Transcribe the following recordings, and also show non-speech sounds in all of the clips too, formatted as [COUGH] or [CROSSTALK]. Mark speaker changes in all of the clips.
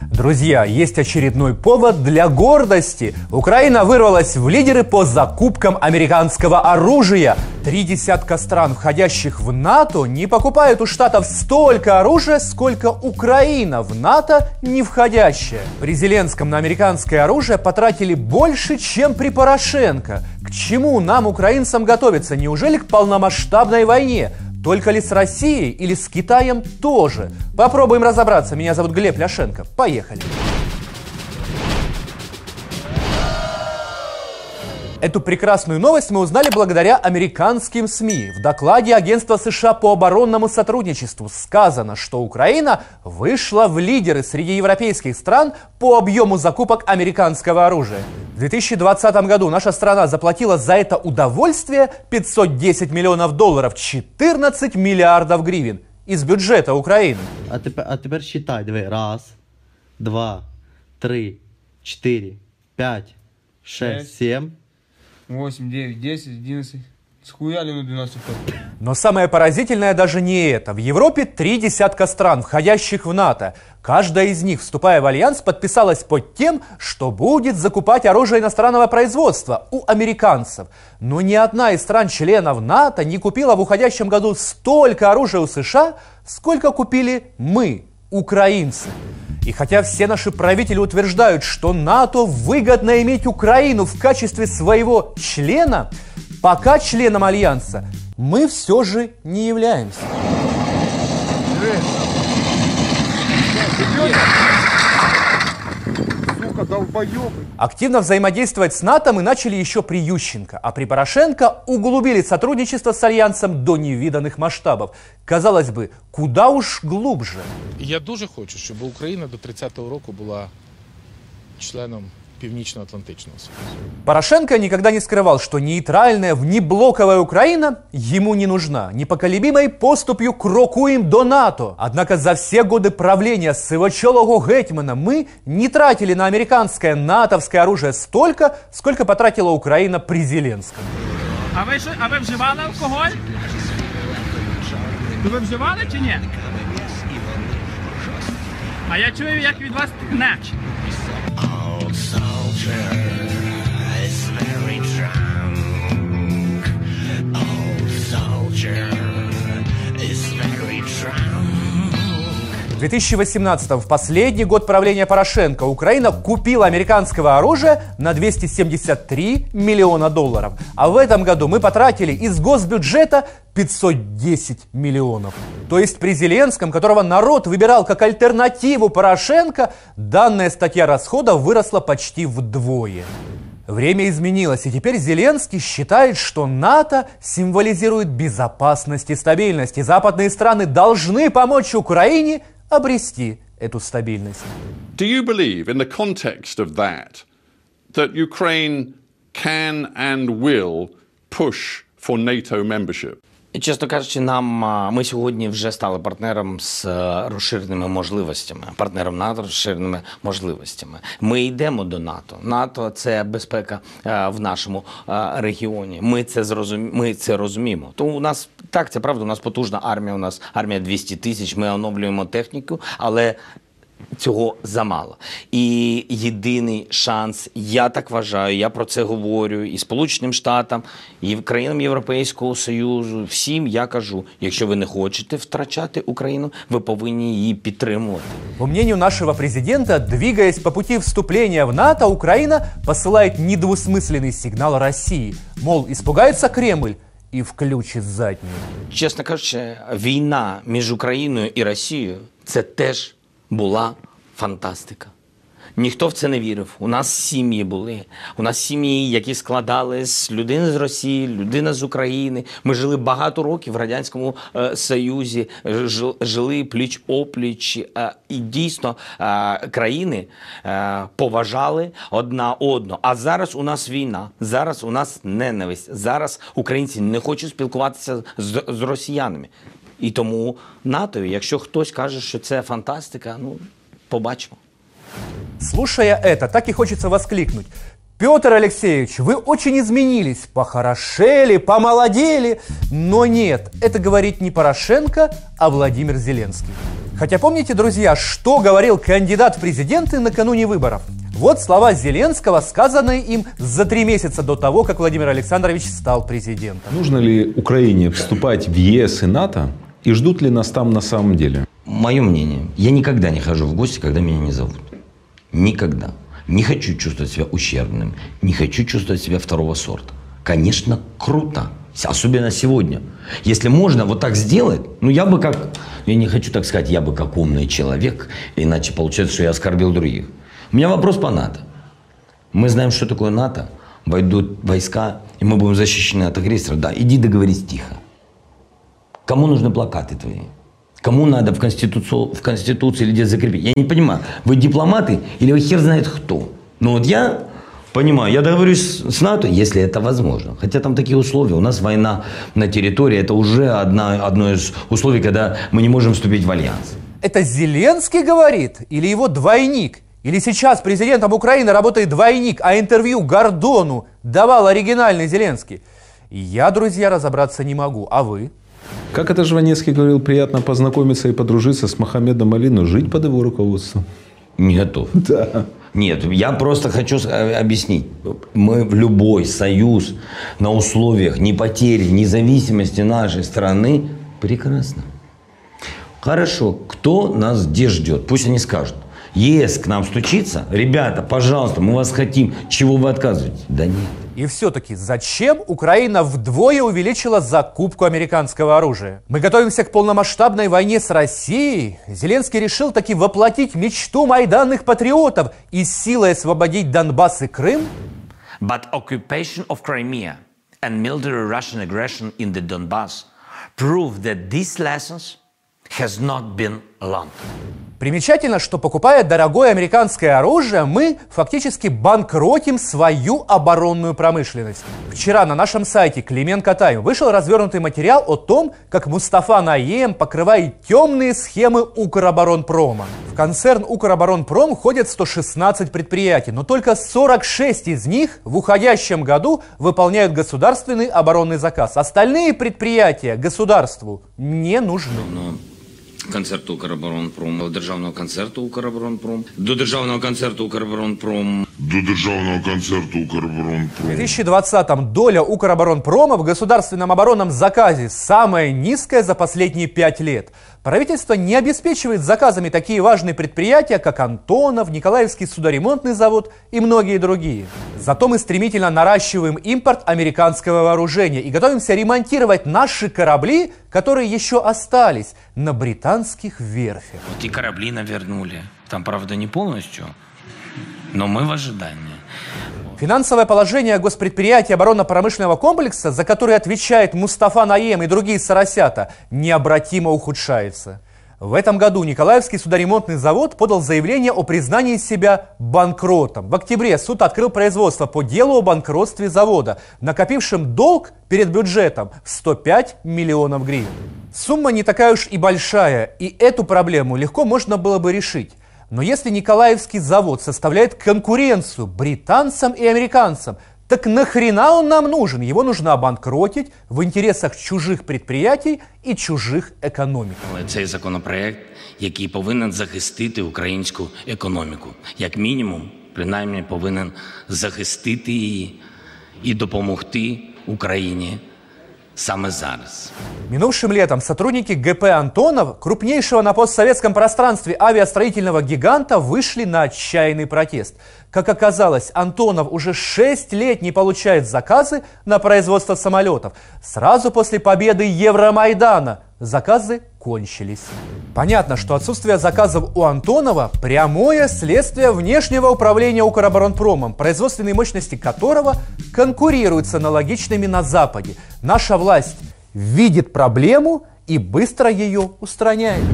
Speaker 1: Друзья, есть очередной повод для гордости. Украина вырвалась в лидеры по закупкам американского оружия. Три десятка стран, входящих в НАТО, не покупают у Штатов столько оружия, сколько Украина в НАТО не входящая. При Зеленском на американское оружие потратили больше, чем при Порошенко. К чему нам, украинцам, готовиться? Неужели к полномасштабной войне? Только ли с Россией или с Китаем тоже? Попробуем разобраться. Меня зовут Глеб Ляшенко. Поехали. Эту прекрасную новость мы узнали благодаря американским СМИ. В докладе Агентства США по оборонному сотрудничеству сказано, что Украина вышла в лидеры среди европейских стран по объему закупок американского оружия. В 2020 году наша страна заплатила за это удовольствие 510 миллионов долларов, 14 миллиардов гривен из бюджета Украины.
Speaker 2: А тепер, а тепер считай, диви. Раз, два, три, чотири, п'ять, шесть,
Speaker 3: Шесть.
Speaker 2: Сім.
Speaker 3: 8, 9, 10, 11. Схуяли на 12 тонн.
Speaker 1: Но самое поразительное даже не это. В Европе три десятка стран, входящих в НАТО. Каждая из них, вступая в альянс, подписалась под тем, что будет закупать оружие иностранного производства у американцев. Но ни одна из стран-членов НАТО не купила в уходящем году столько оружия у США, сколько купили мы, украинцы. И хотя все наши правители утверждают, что НАТО выгодно иметь Украину в качестве своего члена, пока членом Альянса мы все же не являемся.
Speaker 3: Сука, долбоёбы.
Speaker 1: Активно взаимодействовать с НАТО мы начали еще при Ющенко, а при Порошенко углубили сотрудничество с Альянсом до невиданных масштабов. Казалось бы, куда уж глубже.
Speaker 4: Я дуже хочу, щоб Україна до 30-го року була членом Північно-Атлантичного Союзу.
Speaker 1: Порошенко никогда не скрывал, что нейтральная, внеблоковая Украина ему не нужна. Непоколебимой поступью крокуем до НАТО. Однако за все годы правления сивочолого Гетьмана мы не тратили на американское натовское оружие столько, сколько потратила Украина при Зеленском.
Speaker 5: А ви що, а ви вживали алкоголь? То ви вживали чи ні? А я чую, як від вас тхне.
Speaker 6: soldier.
Speaker 1: В 2018 в последний год правления Порошенко Украина купила американского оружия на 273 миллиона долларов. А в этом году мы потратили из госбюджета 510 миллионов. То есть при Зеленском, которого народ выбирал как альтернативу Порошенко, данная статья расходов выросла почти вдвое. Время изменилось, и теперь Зеленский считает, что НАТО символизирует безопасность и стабильность, и западные страны должны помочь Украине обрести эту стабильность.
Speaker 7: Do you believe, in the context of that, that Ukraine can and will push for NATO membership?
Speaker 8: Чесно кажучи, нам ми сьогодні вже стали партнером з е, розширеними можливостями, партнером НАТО з розширеними можливостями. Ми йдемо до НАТО. НАТО це безпека е, в нашому е, регіоні. Ми це зрозумі... ми це розуміємо. Тому у нас так це правда. У нас потужна армія. У нас армія 200 тисяч. Ми оновлюємо техніку, але Цього замало. І єдиний шанс, я так вважаю, я про це говорю і Сполученим Штатам, і країнам Європейського Союзу. Всім я кажу: якщо ви не хочете втрачати Україну, ви повинні її підтримувати.
Speaker 1: По мнению нашего президента, двигаясь по пути вступления в НАТО, Украина посылает недвусмысленный сигнал России. Мол, испугается Кремль и включит заднюю.
Speaker 8: Чесно кажучи, війна між Україною і Росією це теж була фантастика. Ніхто в це не вірив. У нас сім'ї були. У нас сім'ї, які складались з людини з Росії, людина з України. Ми жили багато років в радянському е, Союзі, жил- жили пліч опліч, е, і дійсно е, країни е, поважали одна одну. А зараз у нас війна, зараз у нас ненависть. Зараз українці не хочуть спілкуватися з, з росіянами. І тому НАТО, якщо хтось каже, що це фантастика, ну побачимо.
Speaker 1: Слушая это, так и хочется воскликнуть. Петр Алексеевич, вы очень изменились, похорошели, помолодели. Но нет, это говорит не Порошенко, а Владимир Зеленский. Хотя помните, друзья, что говорил кандидат в президенты накануне выборов? Вот слова Зеленского, сказанные им за три месяца до того, как Владимир Александрович стал президентом.
Speaker 9: Нужно ли Украине вступать в ЕС и НАТО? И ждут ли нас там на самом деле?
Speaker 10: Мое мнение, я никогда не хожу в гости, когда меня не зовут. Никогда. Не хочу чувствовать себя ущербным, не хочу чувствовать себя второго сорта. Конечно, круто. Особенно сегодня. Если можно вот так сделать, ну я бы как, я не хочу так сказать, я бы как умный человек, иначе получается, что я оскорбил других. У меня вопрос по НАТО. Мы знаем, что такое НАТО. Войдут войска, и мы будем защищены от агрессора. Да, иди договорись тихо. Кому нужны плакаты твои? Кому надо в, конституцию, в Конституции или где закрепить? Я не понимаю, вы дипломаты или вы хер знает кто? Ну вот я понимаю, я договорюсь с НАТО, если это возможно. Хотя там такие условия. У нас война на территории, это уже одна, одно из условий, когда мы не можем вступить в альянс.
Speaker 1: Это Зеленский говорит или его двойник? Или сейчас президентом Украины работает двойник, а интервью Гордону давал оригинальный Зеленский? Я, друзья, разобраться не могу. А вы?
Speaker 9: Как это Жванецкий говорил, приятно познакомиться и подружиться с Мохаммедом Али, но жить под его руководством.
Speaker 10: Не готов. [LAUGHS]
Speaker 9: Да.
Speaker 10: Нет, я просто хочу э, объяснить. Мы в любой союз на условиях ни потери независимости нашей страны прекрасно. Хорошо, кто нас где ждет? Пусть они скажут. ЕС к нам стучится, ребята, пожалуйста, мы вас хотим. Чего вы отказываете? Да нет.
Speaker 1: И все-таки зачем Украина вдвое увеличила закупку американского оружия? Мы готовимся к полномасштабной войне с Россией. Зеленский решил таки воплотить мечту майданных патриотов и силой освободить Донбасс и Крым?
Speaker 8: But occupation of Crimea and military Russian aggression in the Donbass prove that these lessons has not been learned.
Speaker 1: Примечательно, что покупая дорогое американское оружие, мы фактически банкротим свою оборонную промышленность. Вчера на нашем сайте Клименко Тайм вышел развернутый материал о том, как Мустафа Наем покрывает темные схемы Укроборонпрома. В концерн Укроборонпром входят 116 предприятий, но только 46 из них в уходящем году выполняют государственный оборонный заказ. Остальные предприятия государству не нужны.
Speaker 10: Концерту Укроборонпром, до державного концерту Укроборонпром, до державного концерту Укроборонпром.
Speaker 6: До державного концерту Укроборонпром.
Speaker 1: В 2020-м доля Укроборонпрома в государственном оборонном заказе самая низкая за последние пять лет. Правительство не обеспечивает заказами такие важные предприятия, как Антонов, Николаевский судоремонтный завод и многие другие. Зато мы стремительно наращиваем импорт американского вооружения и готовимся ремонтировать наши корабли, которые еще остались на британских верфях.
Speaker 8: Вот и корабли навернули. Там, правда, не полностью, но мы в ожидании.
Speaker 1: Финансовое положение госпредприятия оборонно-промышленного комплекса, за который отвечает Мустафа Наем и другие соросята, необратимо ухудшается. В этом году Николаевский судоремонтный завод подал заявление о признании себя банкротом. В октябре суд открыл производство по делу о банкротстве завода, накопившим долг перед бюджетом в 105 миллионов гривен. Сумма не такая уж и большая, и эту проблему легко можно было бы решить. Но если Николаевский завод составляет конкуренцию британцам и американцам, так нахрена он нам нужен? Его нужно обанкротить в интересах чужих предприятий і чужих економік.
Speaker 8: Але цей законопроект, який повинен захистити українську економіку, як мінімум, принаймні повинен захистити її і допомогти Україні саме зараз.
Speaker 1: Минувшим летом сотрудники ГП «Антонов», крупнейшего на постсоветском пространстве авиастроительного гиганта, вышли на отчаянный протест. Как оказалось, Антонов уже 6 лет не получает заказы на производство самолетов. Сразу после победы Евромайдана заказы кончились. Понятно, что отсутствие заказов у Антонова – прямое следствие внешнего управления Укроборонпромом, производственные мощности которого конкурируют с аналогичными на Западе. Наша власть видит проблему и быстро ее устраняет.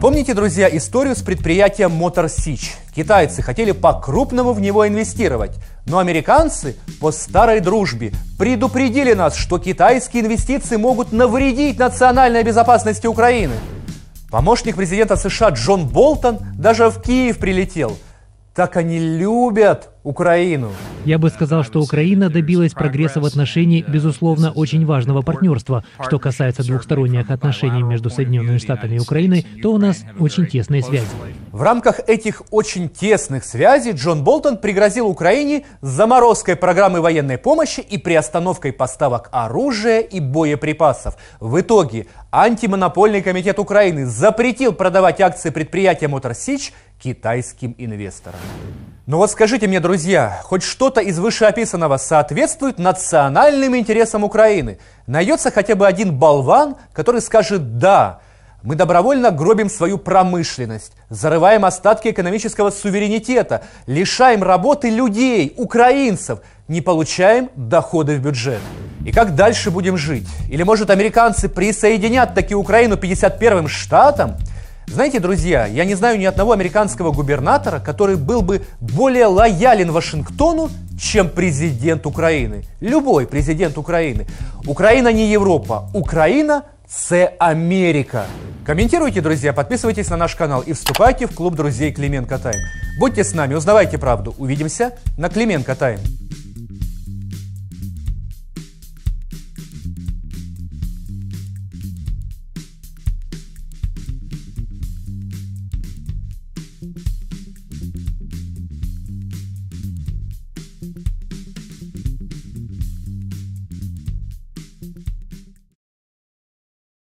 Speaker 1: Помните, друзья, историю с предприятием Motor Sich? Китайцы хотели по-крупному в него инвестировать, но американцы по старой дружбе предупредили нас, что китайские инвестиции могут навредить национальной безопасности Украины. Помощник президента США Джон Болтон даже в Киев прилетел. Так они любят Украину.
Speaker 11: Я бы сказал, что Украина добилась прогресса в отношении, безусловно, очень важного партнерства. Что касается двухсторонних отношений между Соединенными Штатами и Украиной, то у нас очень тесные связи.
Speaker 1: В рамках этих очень тесных связей Джон Болтон пригрозил Украине заморозкой программы военной помощи и приостановкой поставок оружия и боеприпасов. В итоге антимонопольный комитет Украины запретил продавать акции предприятия Мотор Сич китайским инвесторам. Но вот скажите мне, друзья, хоть что-то из вышеописанного соответствует национальным интересам Украины? Найдется хотя бы один болван, который скажет «да», мы добровольно гробим свою промышленность, зарываем остатки экономического суверенитета, лишаем работы людей, украинцев, не получаем доходы в бюджет. И как дальше будем жить? Или, может, американцы присоединят таки Украину 51-м штатам? Знаете, друзья, я не знаю ни одного американского губернатора, который был бы более лоялен Вашингтону, чем президент Украины. Любой президент Украины. Украина не Европа. Украина – це Америка. Комментируйте, друзья, подписывайтесь на наш канал и вступайте в клуб друзей Клименко Тайм. Будьте с нами, узнавайте правду. Увидимся на Клименко Тайм.